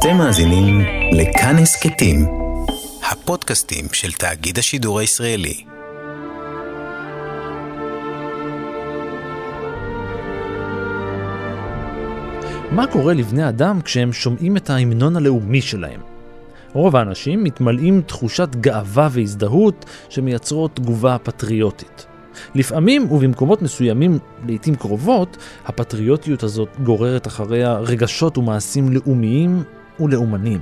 אתם מאזינים לכאן הסכתים, הפודקאסטים של תאגיד השידור הישראלי. מה קורה לבני אדם כשהם שומעים את ההמנון הלאומי שלהם? רוב האנשים מתמלאים תחושת גאווה והזדהות שמייצרות תגובה פטריוטית. לפעמים ובמקומות מסוימים, לעיתים קרובות, הפטריוטיות הזאת גוררת אחריה רגשות ומעשים לאומיים ולאומנים.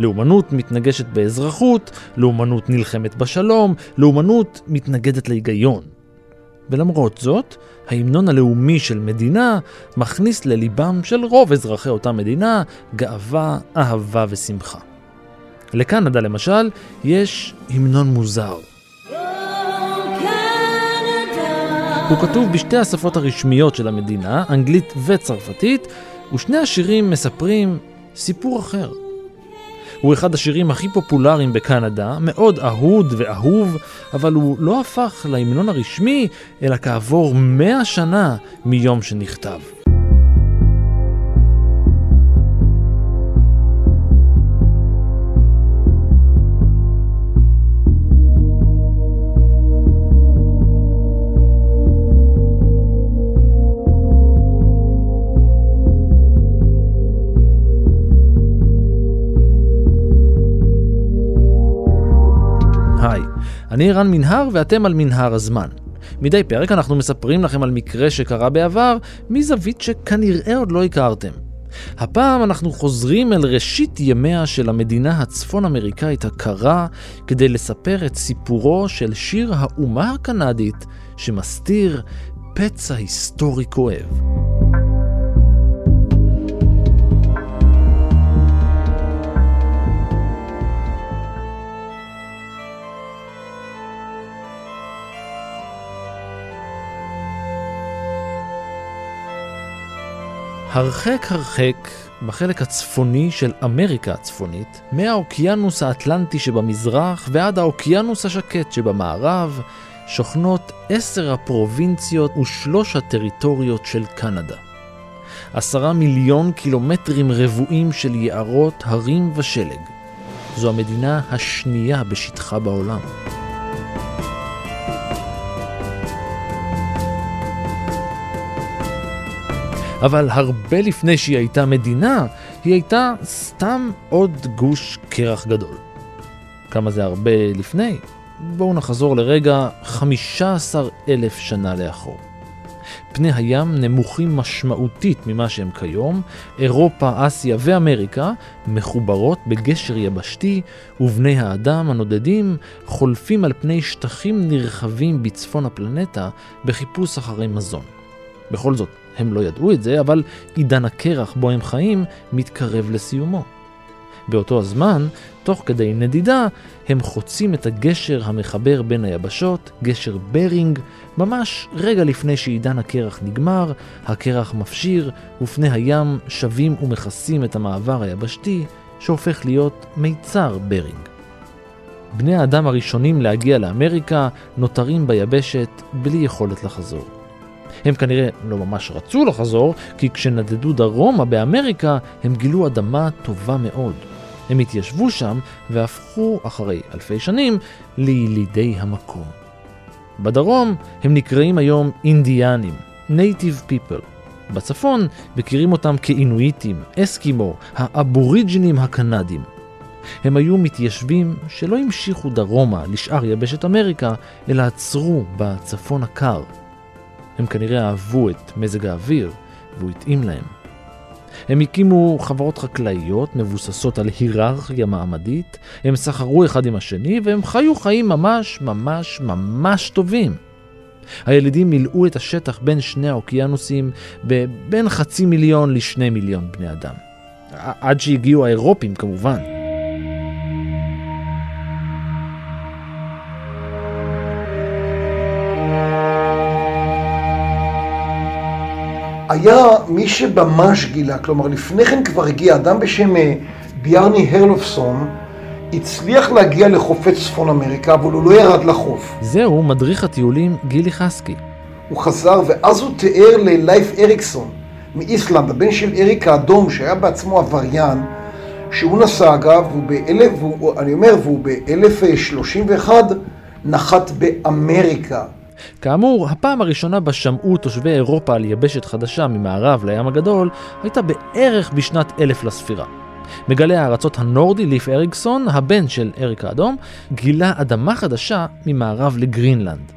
לאומנות מתנגשת באזרחות, לאומנות נלחמת בשלום, לאומנות מתנגדת להיגיון. ולמרות זאת, ההמנון הלאומי של מדינה מכניס לליבם של רוב אזרחי אותה מדינה גאווה, אהבה ושמחה. לקנדה למשל, יש המנון מוזר. הוא כתוב בשתי השפות הרשמיות של המדינה, אנגלית וצרפתית, ושני השירים מספרים סיפור אחר. הוא אחד השירים הכי פופולריים בקנדה, מאוד אהוד ואהוב, אבל הוא לא הפך להמנון הרשמי, אלא כעבור מאה שנה מיום שנכתב. אני רן מנהר ואתם על מנהר הזמן. מדי פרק אנחנו מספרים לכם על מקרה שקרה בעבר מזווית שכנראה עוד לא הכרתם. הפעם אנחנו חוזרים אל ראשית ימיה של המדינה הצפון אמריקאית הקרה כדי לספר את סיפורו של שיר האומה הקנדית שמסתיר פצע היסטורי כואב. הרחק הרחק בחלק הצפוני של אמריקה הצפונית, מהאוקיינוס האטלנטי שבמזרח ועד האוקיינוס השקט שבמערב, שוכנות עשר הפרובינציות ושלוש הטריטוריות של קנדה. עשרה מיליון קילומטרים רבועים של יערות, הרים ושלג. זו המדינה השנייה בשטחה בעולם. אבל הרבה לפני שהיא הייתה מדינה, היא הייתה סתם עוד גוש קרח גדול. כמה זה הרבה לפני? בואו נחזור לרגע 15 אלף שנה לאחור. פני הים נמוכים משמעותית ממה שהם כיום, אירופה, אסיה ואמריקה מחוברות בגשר יבשתי, ובני האדם הנודדים חולפים על פני שטחים נרחבים בצפון הפלנטה בחיפוש אחרי מזון. בכל זאת, הם לא ידעו את זה, אבל עידן הקרח בו הם חיים מתקרב לסיומו. באותו הזמן, תוך כדי נדידה, הם חוצים את הגשר המחבר בין היבשות, גשר ברינג, ממש רגע לפני שעידן הקרח נגמר, הקרח מפשיר, ופני הים שבים ומכסים את המעבר היבשתי, שהופך להיות מיצר ברינג. בני האדם הראשונים להגיע לאמריקה נותרים ביבשת בלי יכולת לחזור. הם כנראה לא ממש רצו לחזור, כי כשנדדו דרומה באמריקה, הם גילו אדמה טובה מאוד. הם התיישבו שם והפכו, אחרי אלפי שנים, לילידי המקום. בדרום הם נקראים היום אינדיאנים, Native People. בצפון מכירים אותם כאינואיטים, אסקימו, האבוריג'ינים הקנדים. הם היו מתיישבים שלא המשיכו דרומה לשאר יבשת אמריקה, אלא עצרו בצפון הקר, הם כנראה אהבו את מזג האוויר, והוא התאים להם. הם הקימו חברות חקלאיות מבוססות על היררכיה מעמדית, הם סחרו אחד עם השני, והם חיו חיים ממש ממש ממש טובים. הילידים מילאו את השטח בין שני האוקיינוסים בבין חצי מיליון לשני מיליון בני אדם. עד שהגיעו האירופים כמובן. היה מי שממש גילה, כלומר לפני כן כבר הגיע אדם בשם אה, ביארני הרלופסון, הצליח להגיע לחופי צפון אמריקה, אבל הוא לא ירד לחוף. זהו מדריך הטיולים גילי חסקי. הוא חזר ואז הוא תיאר ללייף אריקסון מאיסלנד, הבן של אריק האדום, שהיה בעצמו עבריין, שהוא נסע אגב, והוא באלף, והוא, אני אומר, והוא ב-1031 נחת באמריקה. כאמור, הפעם הראשונה בה שמעו תושבי אירופה על יבשת חדשה ממערב לים הגדול, הייתה בערך בשנת אלף לספירה. מגלה הארצות הנורדי ליף אריקסון, הבן של אריק האדום, גילה אדמה חדשה ממערב לגרינלנד.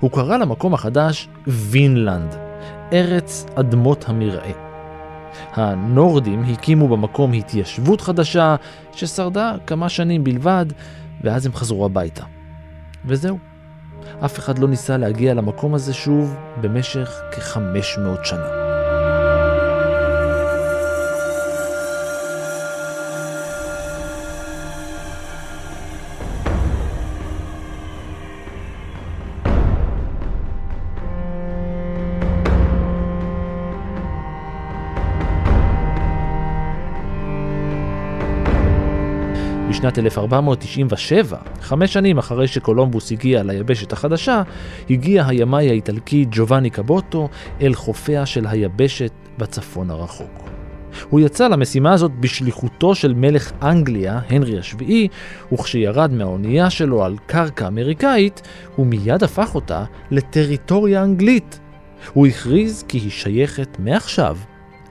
הוא קרא למקום החדש וינלנד, ארץ אדמות המרעה. הנורדים הקימו במקום התיישבות חדשה ששרדה כמה שנים בלבד, ואז הם חזרו הביתה. וזהו. אף אחד לא ניסה להגיע למקום הזה שוב במשך כ-500 שנה. בשנת 1497, חמש שנים אחרי שקולומבוס הגיע ליבשת החדשה, הגיע הימאי האיטלקי ג'ובאני קבוטו אל חופיה של היבשת בצפון הרחוק. הוא יצא למשימה הזאת בשליחותו של מלך אנגליה, הנרי השביעי, וכשירד מהאונייה שלו על קרקע אמריקאית, הוא מיד הפך אותה לטריטוריה אנגלית. הוא הכריז כי היא שייכת מעכשיו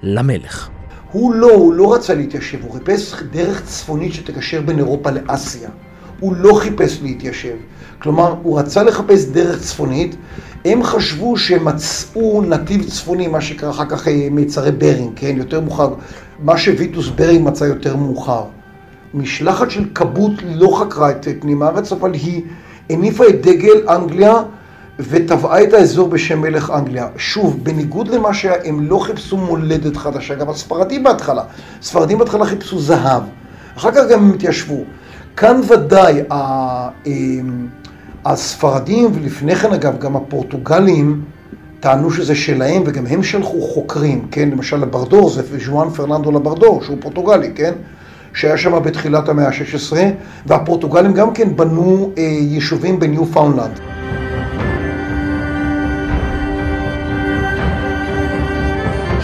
למלך. הוא לא, הוא לא רצה להתיישב, הוא חיפש דרך צפונית שתקשר בין אירופה לאסיה. הוא לא חיפש להתיישב. כלומר, הוא רצה לחפש דרך צפונית. הם חשבו שמצאו נתיב צפוני, מה שקרה אחר כך אה, מיצרי ברינג, כן? יותר מאוחר. מה שוויטוס ברינג מצא יותר מאוחר. משלחת של כבות לא חקרה את פנים הארץ, אבל היא הניפה את דגל אנגליה וטבעה את האזור בשם מלך אנגליה. שוב, בניגוד למה שהם לא חיפשו מולדת חדשה, גם הספרדים בהתחלה. הספרדים בהתחלה חיפשו זהב, אחר כך גם הם התיישבו. כאן ודאי אמ, הספרדים, ולפני כן אגב גם הפורטוגלים, טענו שזה שלהם, וגם הם שלחו חוקרים, כן? למשל לברדור, זה ז'ואן פרננדו לברדור, שהוא פורטוגלי, כן? שהיה שם בתחילת המאה ה-16, והפורטוגלים גם כן בנו אה, יישובים בניו-פאונדלנד.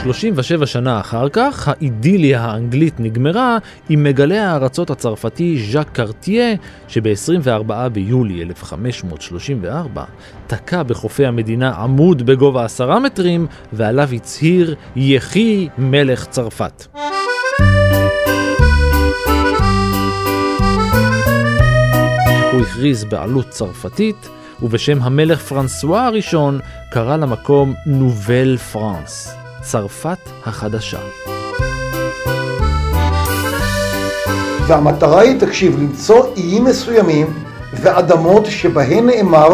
37 שנה אחר כך, האידיליה האנגלית נגמרה עם מגלה הארצות הצרפתי ז'אק קרטיה, שב-24 ביולי 1534 תקע בחופי המדינה עמוד בגובה עשרה מטרים, ועליו הצהיר יחי מלך צרפת. הוא הכריז בעלות צרפתית, ובשם המלך פרנסואה הראשון קרא למקום נובל פרנס. צרפת החדשה. והמטרה היא, תקשיב, למצוא איים מסוימים ואדמות שבהן נאמר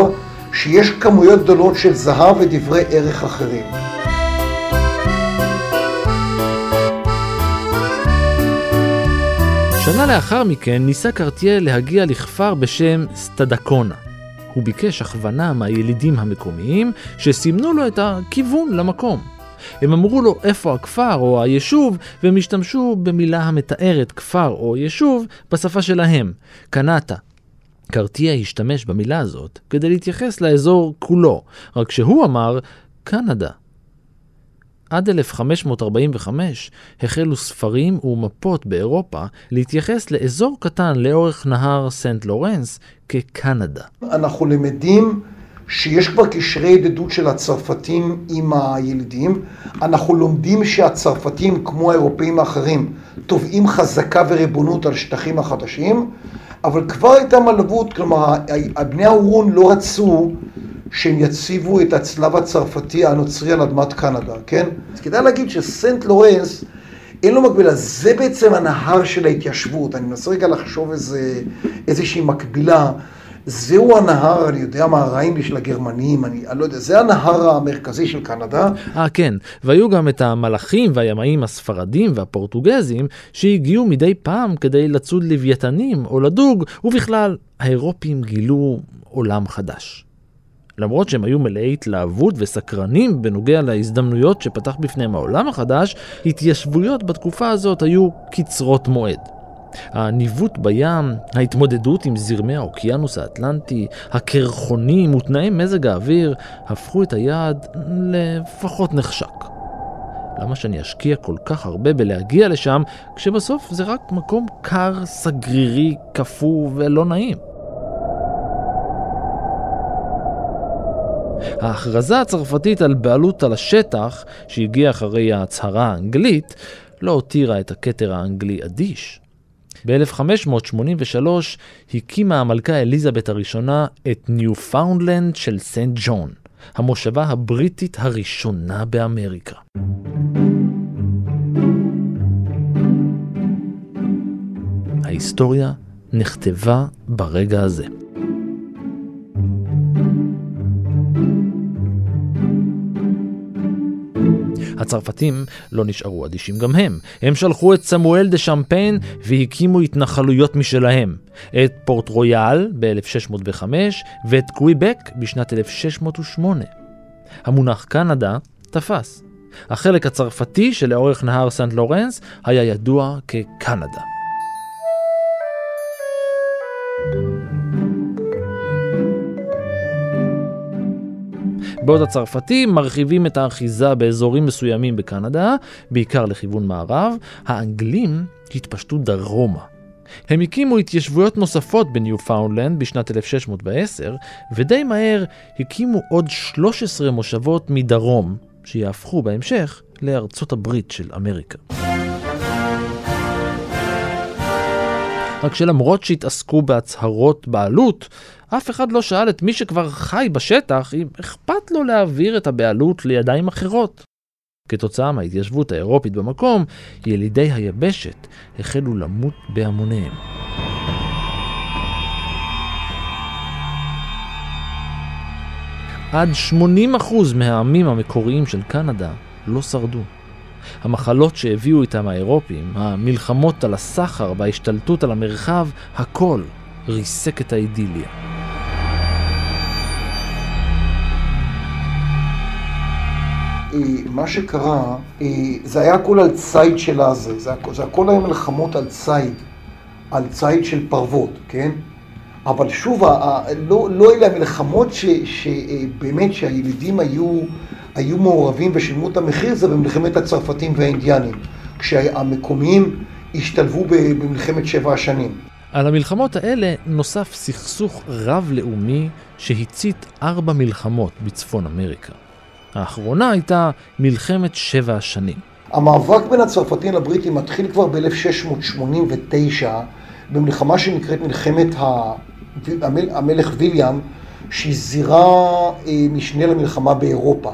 שיש כמויות גדולות של זהב ודברי ערך אחרים. שנה לאחר מכן ניסה קרטיה להגיע לכפר בשם סטדקונה. הוא ביקש הכוונה מהילידים המקומיים שסימנו לו את הכיוון למקום. הם אמרו לו איפה הכפר או היישוב, והם השתמשו במילה המתארת כפר או יישוב בשפה שלהם, קנטה. קרטיה השתמש במילה הזאת כדי להתייחס לאזור כולו, רק שהוא אמר קנדה. עד 1545 החלו ספרים ומפות באירופה להתייחס לאזור קטן לאורך נהר סנט לורנס כקנדה. אנחנו למדים שיש כבר קשרי ידידות של הצרפתים עם הילידים. אנחנו לומדים שהצרפתים, כמו האירופאים האחרים, תובעים חזקה וריבונות על שטחים החדשים, אבל כבר הייתה מלוות, כלומר, בני האורון לא רצו שהם יציבו את הצלב הצרפתי הנוצרי על אדמת קנדה, כן? אז כדאי להגיד שסנט לורנס, אין לו מקבילה, זה בעצם הנהר של ההתיישבות. אני מנסה רגע לחשוב איזה, איזושהי מקבילה. זהו הנהר, אני יודע מה, הרייני של הגרמנים, אני, אני לא יודע, זה הנהר המרכזי של קנדה. אה, כן, והיו גם את המלאכים והימאים הספרדים והפורטוגזים שהגיעו מדי פעם כדי לצוד לוויתנים או לדוג, ובכלל, האירופים גילו עולם חדש. למרות שהם היו מלאי התלהבות וסקרנים בנוגע להזדמנויות שפתח בפניהם העולם החדש, התיישבויות בתקופה הזאת היו קצרות מועד. הניווט בים, ההתמודדות עם זרמי האוקיינוס האטלנטי, הקרחונים ותנאי מזג האוויר הפכו את היעד לפחות נחשק. למה שאני אשקיע כל כך הרבה בלהגיע לשם, כשבסוף זה רק מקום קר, סגרירי, קפוא ולא נעים? ההכרזה הצרפתית על בעלות על השטח, שהגיעה אחרי ההצהרה האנגלית, לא הותירה את הכתר האנגלי אדיש. ב-1583 הקימה המלכה אליזבת הראשונה את ניופאונדלנד של סנט ג'ון, המושבה הבריטית הראשונה באמריקה. ההיסטוריה נכתבה ברגע הזה. הצרפתים לא נשארו אדישים גם הם. הם שלחו את סמואל דה שמפיין והקימו התנחלויות משלהם. את פורט רויאל ב-1605 ואת קוויבק בשנת 1608. המונח קנדה תפס. החלק הצרפתי שלאורך נהר סנט לורנס היה ידוע כקנדה. בעוד הצרפתים מרחיבים את האחיזה באזורים מסוימים בקנדה, בעיקר לכיוון מערב, האנגלים התפשטו דרומה. הם הקימו התיישבויות נוספות בניו-פאונדלנד בשנת 1610, ודי מהר הקימו עוד 13 מושבות מדרום, שיהפכו בהמשך לארצות הברית של אמריקה. רק שלמרות שהתעסקו בהצהרות בעלות, אף אחד לא שאל את מי שכבר חי בשטח אם אכפת לו להעביר את הבעלות לידיים אחרות. כתוצאה מההתיישבות האירופית במקום, ילידי היבשת החלו למות בהמוניהם. עד 80% מהעמים המקוריים של קנדה לא שרדו. המחלות שהביאו איתם האירופים, המלחמות על הסחר וההשתלטות על המרחב, הכל ריסק את האידיליה. מה שקרה, אה, זה היה הכל על ציד של הזה, זה, זה הכל היה מלחמות על ציד, על ציד של פרוות, כן? אבל שוב, לא, לא אלה המלחמות שבאמת שהילידים היו, היו מעורבים ושילמו את המחיר, זה במלחמת הצרפתים והאינדיאנים, כשהמקומיים השתלבו במלחמת שבע השנים. על המלחמות האלה נוסף סכסוך רב-לאומי שהצית ארבע מלחמות בצפון אמריקה. האחרונה הייתה מלחמת שבע השנים. המאבק בין הצרפתים לבריטים מתחיל כבר ב-1689 במלחמה שנקראת מלחמת המלך ויליאם, שהיא זירה אה, משנה למלחמה באירופה.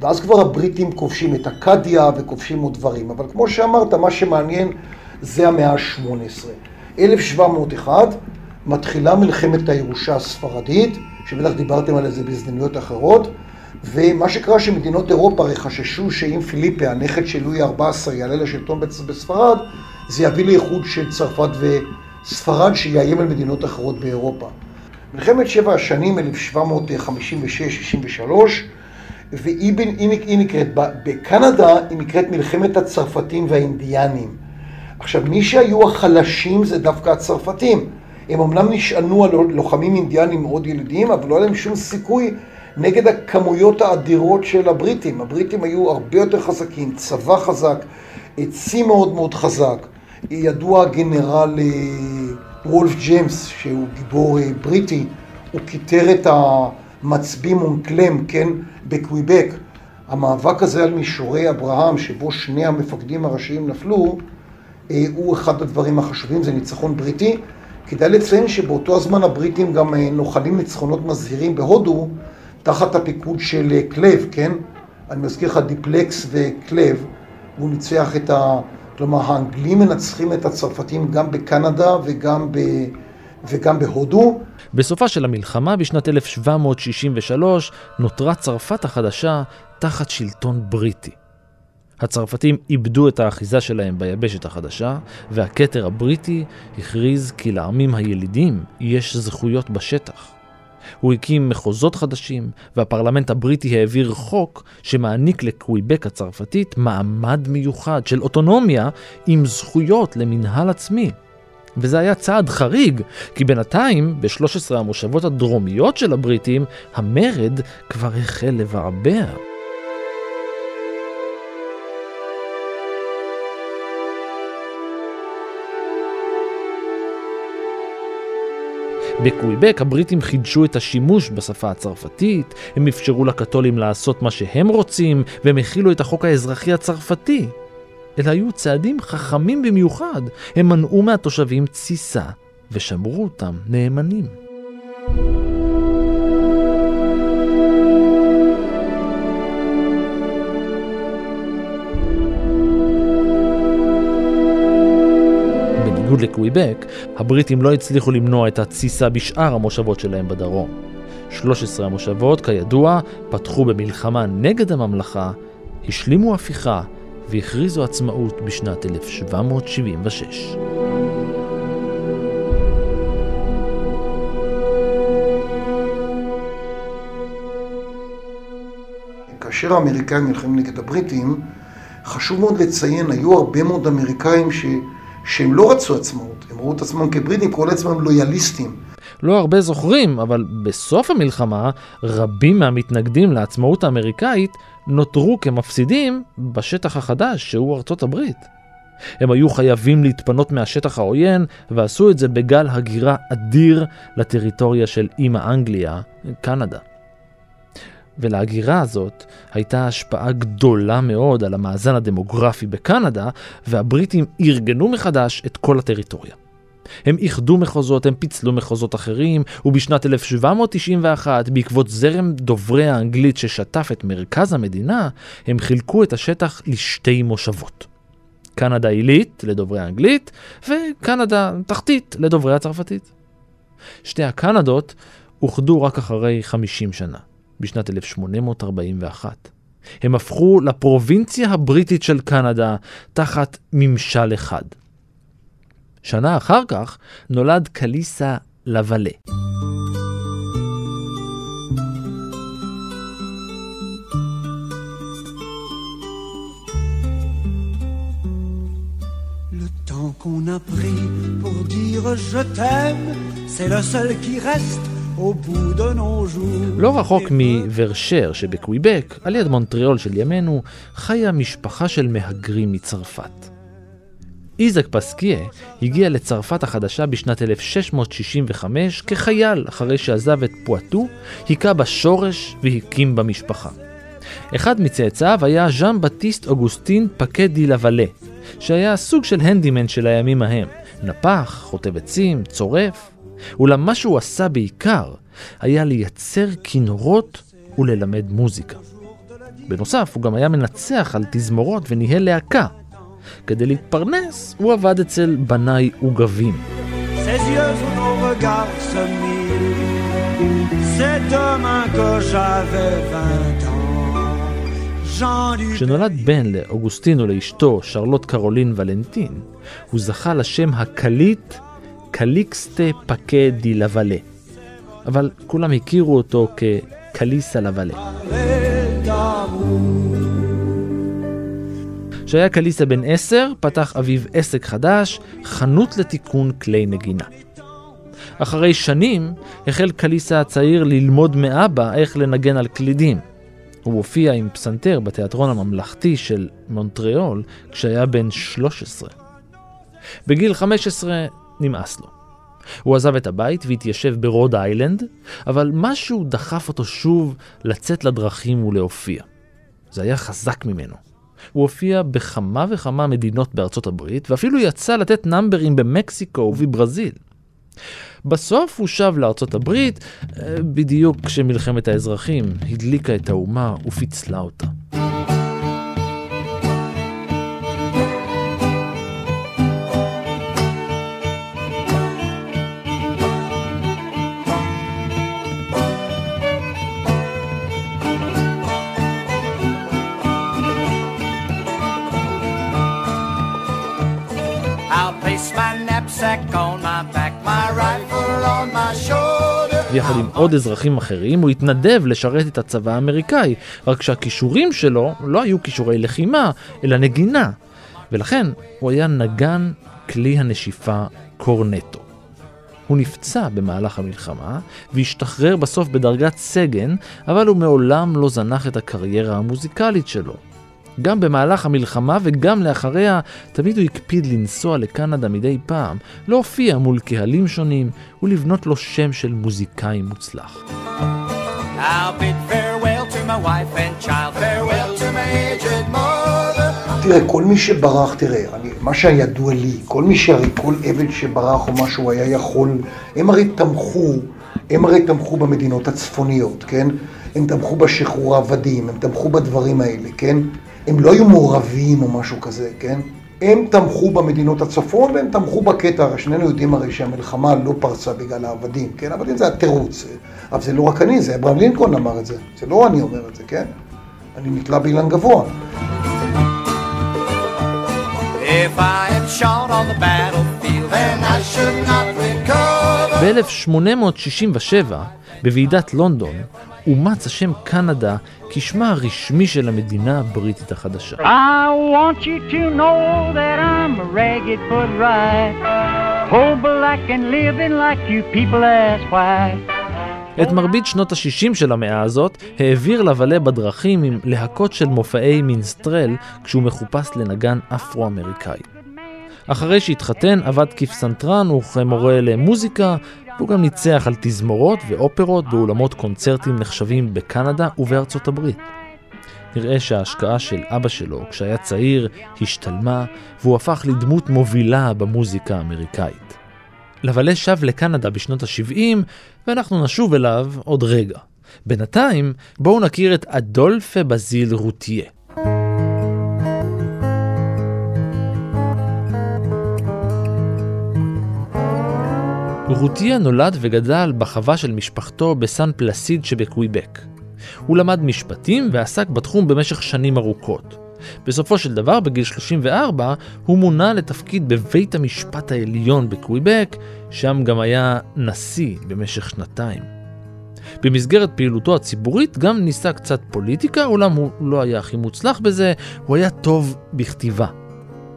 ואז כבר הבריטים כובשים את אכדיה וכובשים עוד דברים. אבל כמו שאמרת, מה שמעניין זה המאה ה-18. 1701 מתחילה מלחמת הירושה הספרדית, שבטח דיברתם על זה בהזדמנויות אחרות, ומה שקרה שמדינות אירופה חששו שאם פיליפה, הנכד של לואי ה-14, יעלה לשלטון בספרד, זה יביא לאיחוד של צרפת וספרד שיאיים על מדינות אחרות באירופה. מלחמת שבע השנים, 1756-63, והיא היא נקראת, בקנדה היא נקראת מלחמת הצרפתים והאינדיאנים. עכשיו, מי שהיו החלשים זה דווקא הצרפתים. הם אמנם נשענו על לוחמים אינדיאנים מאוד ילידיים, אבל לא היה להם שום סיכוי נגד הכמויות האדירות של הבריטים. הבריטים היו הרבה יותר חזקים, צבא חזק, צי מאוד מאוד חזק. ידוע הגנרל אה, וולף ג'יימס, שהוא גיבור אה, בריטי, הוא כיתר את המצביא מונקלם, כן, בקוויבק. המאבק הזה על מישורי אברהם, שבו שני המפקדים הראשיים נפלו, אה, הוא אחד הדברים החשובים, זה ניצחון בריטי. כדאי לציין שבאותו הזמן הבריטים גם נוחלים ניצחונות מזהירים בהודו, תחת הפיקוד של אה, קלייב, כן? אני מזכיר לך דופלקס וקלייב, הוא ניצח את ה... כלומר, האנגלים מנצחים את הצרפתים גם בקנדה וגם, ב... וגם בהודו. בסופה של המלחמה, בשנת 1763, נותרה צרפת החדשה תחת שלטון בריטי. הצרפתים איבדו את האחיזה שלהם ביבשת החדשה, והכתר הבריטי הכריז כי לעמים הילידים יש זכויות בשטח. הוא הקים מחוזות חדשים, והפרלמנט הבריטי העביר חוק שמעניק לקוויבק הצרפתית מעמד מיוחד של אוטונומיה עם זכויות למנהל עצמי. וזה היה צעד חריג, כי בינתיים, ב-13 המושבות הדרומיות של הבריטים, המרד כבר החל לבעבע. בקוויבק הבריטים חידשו את השימוש בשפה הצרפתית, הם אפשרו לקתולים לעשות מה שהם רוצים, והם הכילו את החוק האזרחי הצרפתי. אלה היו צעדים חכמים במיוחד, הם מנעו מהתושבים תסיסה, ושמרו אותם נאמנים. לקוויבק, הבריטים לא הצליחו למנוע את התסיסה בשאר המושבות שלהם בדרום. 13 המושבות, כידוע, פתחו במלחמה נגד הממלכה, השלימו הפיכה והכריזו עצמאות בשנת 1776. כאשר האמריקאים נלחמים נגד הבריטים, חשוב מאוד לציין, היו הרבה מאוד אמריקאים ש... שהם לא רצו עצמאות, הם ראו את עצמם כבריטים, קראו לעצמם לויאליסטים. לא הרבה זוכרים, אבל בסוף המלחמה, רבים מהמתנגדים לעצמאות האמריקאית נותרו כמפסידים בשטח החדש שהוא ארצות הברית. הם היו חייבים להתפנות מהשטח העוין, ועשו את זה בגל הגירה אדיר לטריטוריה של אימא אנגליה, קנדה. ולהגירה הזאת הייתה השפעה גדולה מאוד על המאזן הדמוגרפי בקנדה, והבריטים ארגנו מחדש את כל הטריטוריה. הם איחדו מחוזות, הם פיצלו מחוזות אחרים, ובשנת 1791, בעקבות זרם דוברי האנגלית ששטף את מרכז המדינה, הם חילקו את השטח לשתי מושבות. קנדה עילית לדוברי האנגלית, וקנדה תחתית לדוברי הצרפתית. שתי הקנדות אוחדו רק אחרי 50 שנה. בשנת 1841. הם הפכו לפרובינציה הבריטית של קנדה תחת ממשל אחד. שנה אחר כך נולד קליסה לבלה. qu'on a pris pour dire je t'aime, c'est le seul qui reste לא רחוק מוורשר שבקוויבק, על יד מונטריאול של ימינו, חיה משפחה של מהגרים מצרפת. איזק פסקיה הגיע לצרפת החדשה בשנת 1665 כחייל אחרי שעזב את פואטו, היכה בשורש והקים במשפחה. אחד מצאצאיו היה ז'אן בטיסט אוגוסטין פקדי לבלה, שהיה סוג של הנדימן של הימים ההם, נפח, חוטב עצים, צורף, אולם מה שהוא עשה בעיקר היה לייצר כינורות וללמד מוזיקה. בנוסף, הוא גם היה מנצח על תזמורות וניהל להקה. כדי להתפרנס, הוא עבד אצל בנאי עוגבים. כשנולד בן לאוגוסטין ולאשתו, שרלוט קרולין ולנטין, הוא זכה לשם הקליט קליקסטה פקה די לבלה. אבל כולם הכירו אותו כקליסה לבלה. כשהיה קליסה בן עשר, פתח אביו עסק חדש, חנות לתיקון כלי נגינה. אחרי שנים, החל קליסה הצעיר ללמוד מאבא איך לנגן על קלידים. הוא הופיע עם פסנתר בתיאטרון הממלכתי של מונטריאול כשהיה בן 13. בגיל 15 נמאס לו. הוא עזב את הבית והתיישב ברוד איילנד, אבל משהו דחף אותו שוב לצאת לדרכים ולהופיע. זה היה חזק ממנו. הוא הופיע בכמה וכמה מדינות בארצות הברית, ואפילו יצא לתת נאמברים במקסיקו ובברזיל. בסוף הוא שב לארצות הברית, אה, בדיוק כשמלחמת האזרחים הדליקה את האומה ופיצלה אותה. ויחד עם עוד אזרחים אחרים הוא התנדב לשרת את הצבא האמריקאי, רק שהכישורים שלו לא היו כישורי לחימה, אלא נגינה, ולכן הוא היה נגן כלי הנשיפה קורנטו. הוא נפצע במהלך המלחמה והשתחרר בסוף בדרגת סגן, אבל הוא מעולם לא זנח את הקריירה המוזיקלית שלו. גם במהלך המלחמה וגם לאחריה, תמיד הוא הקפיד לנסוע לקנדה מדי פעם, להופיע מול קהלים שונים ולבנות לו שם של מוזיקאי מוצלח. תראה, כל מי שברח, תראה, אני, מה שידוע לי, כל מי שהרי כל עבד שברח או משהו היה יכול, הם הרי תמכו, הם הרי תמכו במדינות הצפוניות, כן? הם תמכו בשחרור העבדים, הם תמכו בדברים האלה, כן? הם לא היו מעורבים או משהו כזה, כן? הם תמכו במדינות הצפון והם תמכו בקטע, הרי שנינו יודעים הרי שהמלחמה לא פרצה בגלל העבדים, כן? העבדים זה התירוץ, אבל זה לא רק אני, זה אברהם לינקולן אמר את זה, זה לא אני אומר את זה, כן? אני נתלה באילן גבוה. ב-1867, בוועידת לונדון, אומץ השם קנדה כשמה הרשמי של המדינה הבריטית החדשה. את מרבית שנות ה-60 של המאה הזאת העביר לבלה בדרכים עם להקות של מופעי מינסטרל כשהוא מחופש לנגן אפרו-אמריקאי. אחרי שהתחתן עבד כפסנתרן וכמורה למוזיקה והוא גם ניצח על תזמורות ואופרות באולמות קונצרטים נחשבים בקנדה ובארצות הברית. נראה שההשקעה של אבא שלו כשהיה צעיר השתלמה והוא הפך לדמות מובילה במוזיקה האמריקאית. לבלה שב לקנדה בשנות ה-70 ואנחנו נשוב אליו עוד רגע. בינתיים בואו נכיר את אדולפה בזיל רוטיה. רוטיה נולד וגדל בחווה של משפחתו בסן פלסיד שבקוויבק. הוא למד משפטים ועסק בתחום במשך שנים ארוכות. בסופו של דבר, בגיל 34, הוא מונה לתפקיד בבית המשפט העליון בקוויבק, שם גם היה נשיא במשך שנתיים. במסגרת פעילותו הציבורית גם ניסה קצת פוליטיקה, אולם הוא לא היה הכי מוצלח בזה, הוא היה טוב בכתיבה.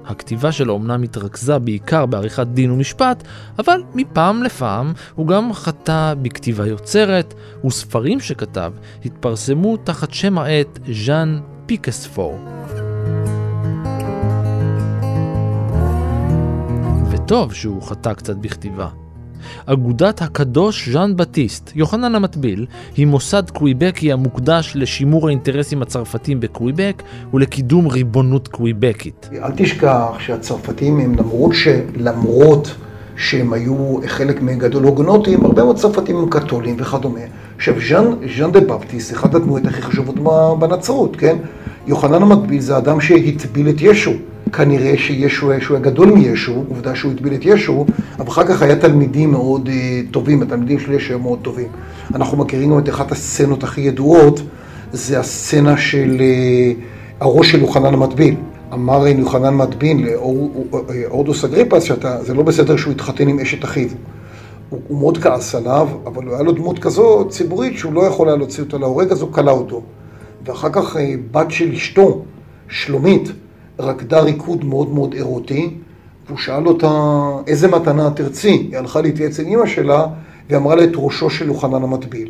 הכתיבה שלו אמנם התרכזה בעיקר בעריכת דין ומשפט, אבל מפעם לפעם הוא גם חטא בכתיבה יוצרת, וספרים שכתב התפרסמו תחת שם העט ז'אן פיקספור. וטוב שהוא חטא קצת בכתיבה. אגודת הקדוש ז'אן בטיסט, יוחנן המטביל, היא מוסד קוויבקי המוקדש לשימור האינטרסים הצרפתים בקוויבק ולקידום ריבונות קוויבקית. אל תשכח שהצרפתים הם למרות שלמרות שהם היו חלק מגדול הוגנוטים, הרבה מאוד צרפתים הם קתולים וכדומה. עכשיו, ז'אן, ז'אן דה בפטיסט, אחת הדמויות הכי חשובות בנצרות, כן? יוחנן המטביל זה אדם שהטביל את ישו. כנראה שישו, שהוא היה גדול מישו, עובדה שהוא הטביל את ישו, אבל אחר כך היה תלמידים מאוד uh, טובים, התלמידים של ישו היו מאוד טובים. אנחנו מכירים גם את אחת הסצנות הכי ידועות, זה הסצנה של uh, הראש של יוחנן המטביל. אמר יוחנן מטבין לאורדוס אגריפס, שזה לא בסדר שהוא התחתן עם אשת אחיו. הוא, הוא מאוד כעס עליו, אבל היה לו דמות כזו ציבורית שהוא לא יכול היה להוציא אותה להורג, אז הוא כלא אותו. ואחר כך אה, בת של אשתו, שלומית, רקדה ריקוד מאוד מאוד אירוטי, והוא שאל אותה, איזה מתנה תרצי? היא הלכה להתייעץ עם אמא שלה, והיא אמרה לה את ראשו של יוחנן המטביל.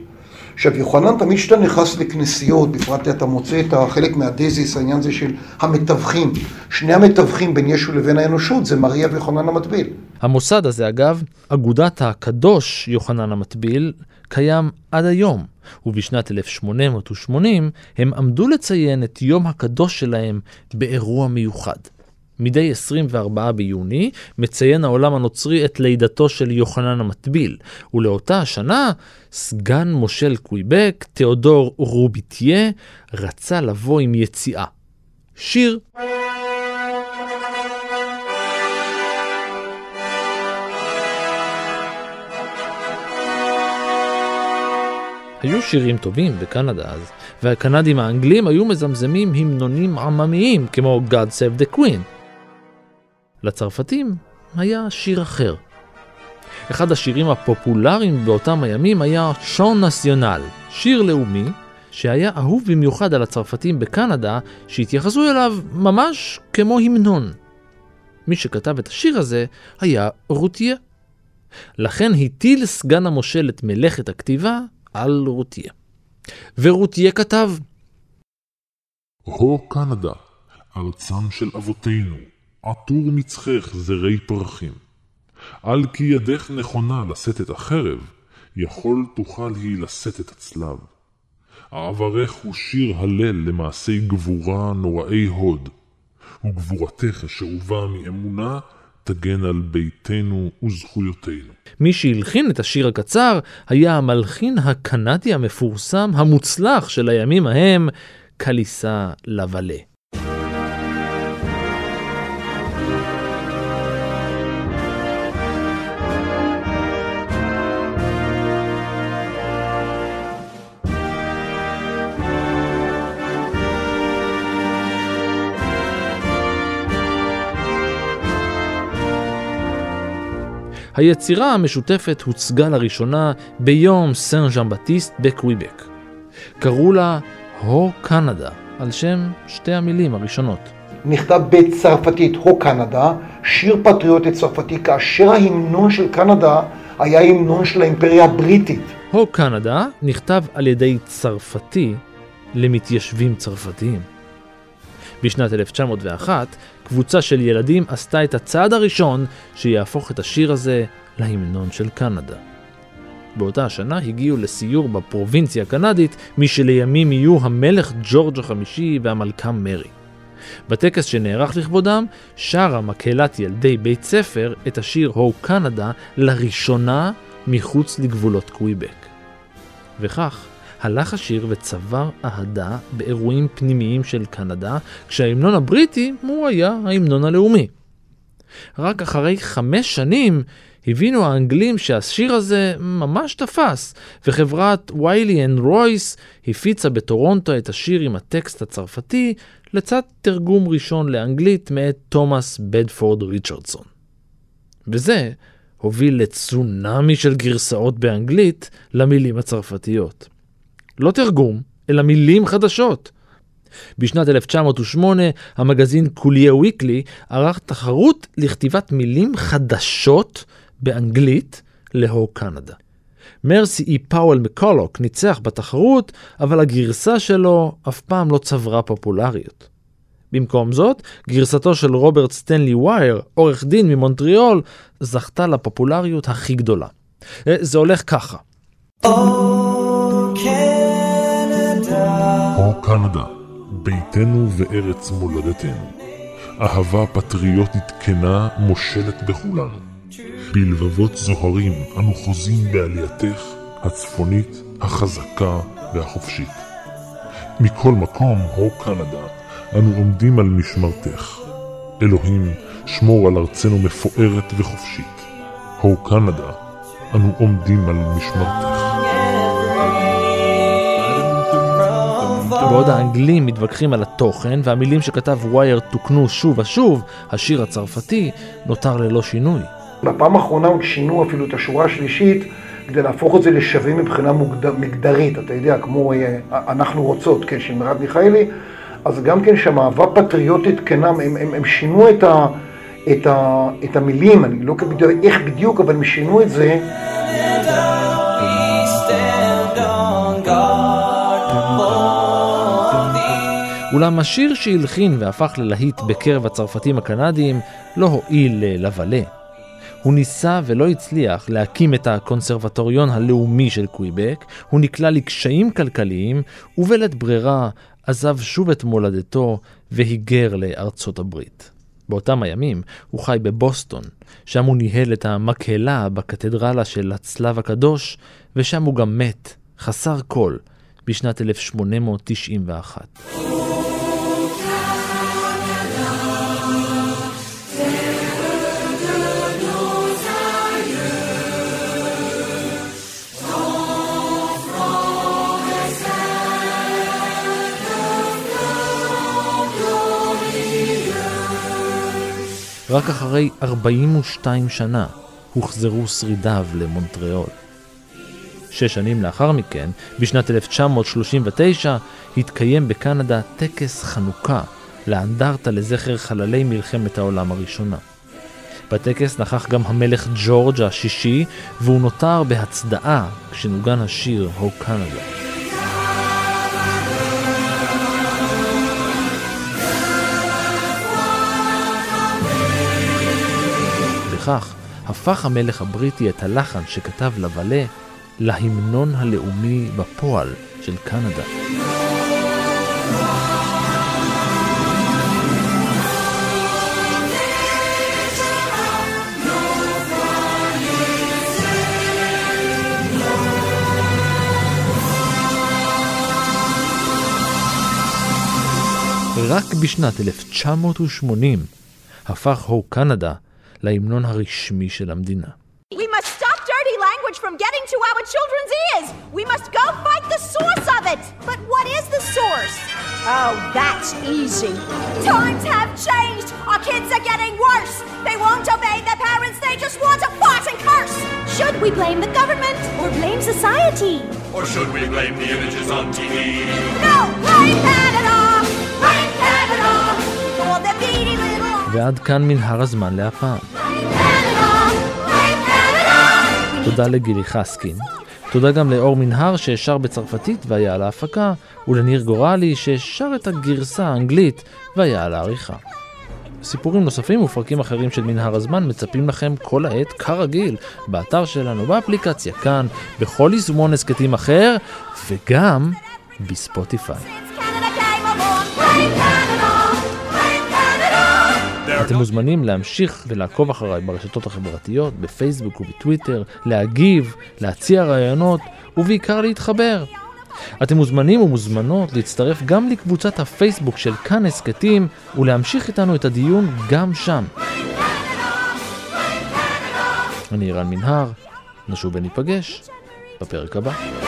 עכשיו, יוחנן, תמיד כשאתה נכנס לכנסיות, בפרט אתה מוצא את החלק מהדזיס, העניין הזה של המתווכים. שני המתווכים בין ישו לבין האנושות זה מריה ויוחנן המטביל. המוסד הזה, אגב, אגודת הקדוש יוחנן המטביל, קיים עד היום, ובשנת 1880 הם עמדו לציין את יום הקדוש שלהם באירוע מיוחד. מדי 24 ביוני מציין העולם הנוצרי את לידתו של יוחנן המטביל, ולאותה השנה סגן מושל קוויבק, תיאודור רוביטיה, רצה לבוא עם יציאה. שיר. היו שירים טובים בקנדה אז, והקנדים האנגלים היו מזמזמים המנונים עממיים כמו God Save the Queen. לצרפתים היה שיר אחר. אחד השירים הפופולריים באותם הימים היה שון נסיונל, שיר לאומי, שהיה אהוב במיוחד על הצרפתים בקנדה, שהתייחסו אליו ממש כמו המנון. מי שכתב את השיר הזה היה רוטיה. לכן הטיל סגן המושל את מלאכת הכתיבה על רוטיה. ורוטיה כתב: הו קנדה, ארצם של אבותינו, עטור מצחך זרי פרחים. על כי ידך נכונה לשאת את החרב, יכול תוכל היא לשאת את הצלב. עברך הוא שיר הלל למעשי גבורה נוראי הוד, וגבורתך אשר הובאה מאמונה, תגן על ביתנו וזכויותינו. מי שהלחין את השיר הקצר היה המלחין הקנדי המפורסם המוצלח של הימים ההם, קליסה לבלה. היצירה המשותפת הוצגה לראשונה ביום סן ז'אן בטיסט בקוויבק. קראו לה הו קנדה, על שם שתי המילים הראשונות. נכתב בצרפתית הו קנדה, שיר פטריוטי צרפתי, כאשר ההמנון של קנדה היה המנון של האימפריה הבריטית. הו קנדה נכתב על ידי צרפתי למתיישבים צרפתיים. בשנת 1901, קבוצה של ילדים עשתה את הצעד הראשון שיהפוך את השיר הזה להמנון של קנדה. באותה השנה הגיעו לסיור בפרובינציה הקנדית מי שלימים יהיו המלך ג'ורג' החמישי והמלכה מרי. בטקס שנערך לכבודם, שרה מקהלת ילדי בית ספר את השיר הו קנדה לראשונה מחוץ לגבולות קוויבק. וכך, הלך השיר וצבר אהדה באירועים פנימיים של קנדה, כשההמנון הבריטי הוא היה ההמנון הלאומי. רק אחרי חמש שנים הבינו האנגלים שהשיר הזה ממש תפס, וחברת Whaley and Royce הפיצה בטורונטו את השיר עם הטקסט הצרפתי, לצד תרגום ראשון לאנגלית מאת תומאס בדפורד ריצ'רדסון. וזה הוביל לצונאמי של גרסאות באנגלית למילים הצרפתיות. לא תרגום, אלא מילים חדשות. בשנת 1908 המגזין Collier's Weekly ערך תחרות לכתיבת מילים חדשות באנגלית ל O Canada. מרסי אי פאוול מק'קולוך ניצח בתחרות, אבל הגרסה שלו אף פעם לא צברה פופולריות. במקום זאת, גרסתו של רוברט סטנלי ווייר, עורך דין ממונטריאול, זכתה לפופולריות הכי גדולה. אה, זה הולך ככה. Oh, קנדה, ביתנו וארץ מולדתנו. אהבה פטריוטית כנה מושלת בכולנו. בלבבות זוהרים אנו חוזים בעלייתך הצפונית, החזקה והחופשית. מכל מקום, הו קנדה, אנו עומדים על משמרתך. אלוהים, שמור על ארצנו מפוארת וחופשית. הו קנדה, אנו עומדים על משמרתך. בעוד האנגלים מתווכחים על התוכן והמילים שכתב ווייר תוקנו שוב ושוב, השיר הצרפתי נותר ללא שינוי. בפעם האחרונה עוד שינו אפילו את השורה השלישית כדי להפוך את זה לשווה מבחינה מוגד... מגדרית, אתה יודע, כמו אה, אנחנו רוצות, כן, של מרב מיכאלי, אז גם כן שהמאהבה פטריוטית כנה, הם, הם, הם שינו את, ה, את, ה, את המילים, אני לא יודע איך בדיוק, אבל הם שינו את זה. אולם השיר שהלחין והפך ללהיט בקרב הצרפתים הקנדיים לא הועיל ללבלה. הוא ניסה ולא הצליח להקים את הקונסרבטוריון הלאומי של קוויבק, הוא נקלע לקשיים כלכליים, ובלית ברירה עזב שוב את מולדתו והיגר לארצות הברית. באותם הימים הוא חי בבוסטון, שם הוא ניהל את המקהלה בקתדרלה של הצלב הקדוש, ושם הוא גם מת, חסר כל, בשנת 1891. רק אחרי 42 שנה הוחזרו שרידיו למונטריאול. שש שנים לאחר מכן, בשנת 1939, התקיים בקנדה טקס חנוכה לאנדרטה לזכר חללי מלחמת העולם הראשונה. בטקס נכח גם המלך ג'ורג' השישי, והוא נותר בהצדעה כשנוגן השיר הו קנדה. וכך הפך המלך הבריטי את הלחן שכתב לבלה להמנון הלאומי בפועל של קנדה. רק בשנת 1980 הפך הו קנדה להמנון הרשמי של המדינה. We must stop dirty language from getting to our children's ears. We must go fight the source of it. But what is the source? Oh, that's easy. Times have changed. Our kids are getting worse. They won't obey their parents. They just want to fart and curse. Should we blame the government or blame society? Or should we blame the images on TV? No, blame Canada. Blame Canada. For the beady little ועד כאן מנהר הזמן להפעם. תודה לגילי חסקין. תודה גם לאור מנהר ששר בצרפתית והיה על ההפקה, ולניר גורלי ששר את הגרסה האנגלית והיה על העריכה. סיפורים נוספים ופרקים אחרים של מנהר הזמן מצפים לכם כל העת כרגיל, באתר שלנו, באפליקציה כאן, בכל יישומון הסכתים אחר, וגם בספוטיפיי. אתם מוזמנים להמשיך ולעקוב אחריי ברשתות החברתיות, בפייסבוק ובטוויטר, להגיב, להציע רעיונות, ובעיקר להתחבר. אתם מוזמנים ומוזמנות להצטרף גם לקבוצת הפייסבוק של כאן הסכתים, ולהמשיך איתנו את הדיון גם שם. אני רן מנהר, נשוב וניפגש בפרק הבא.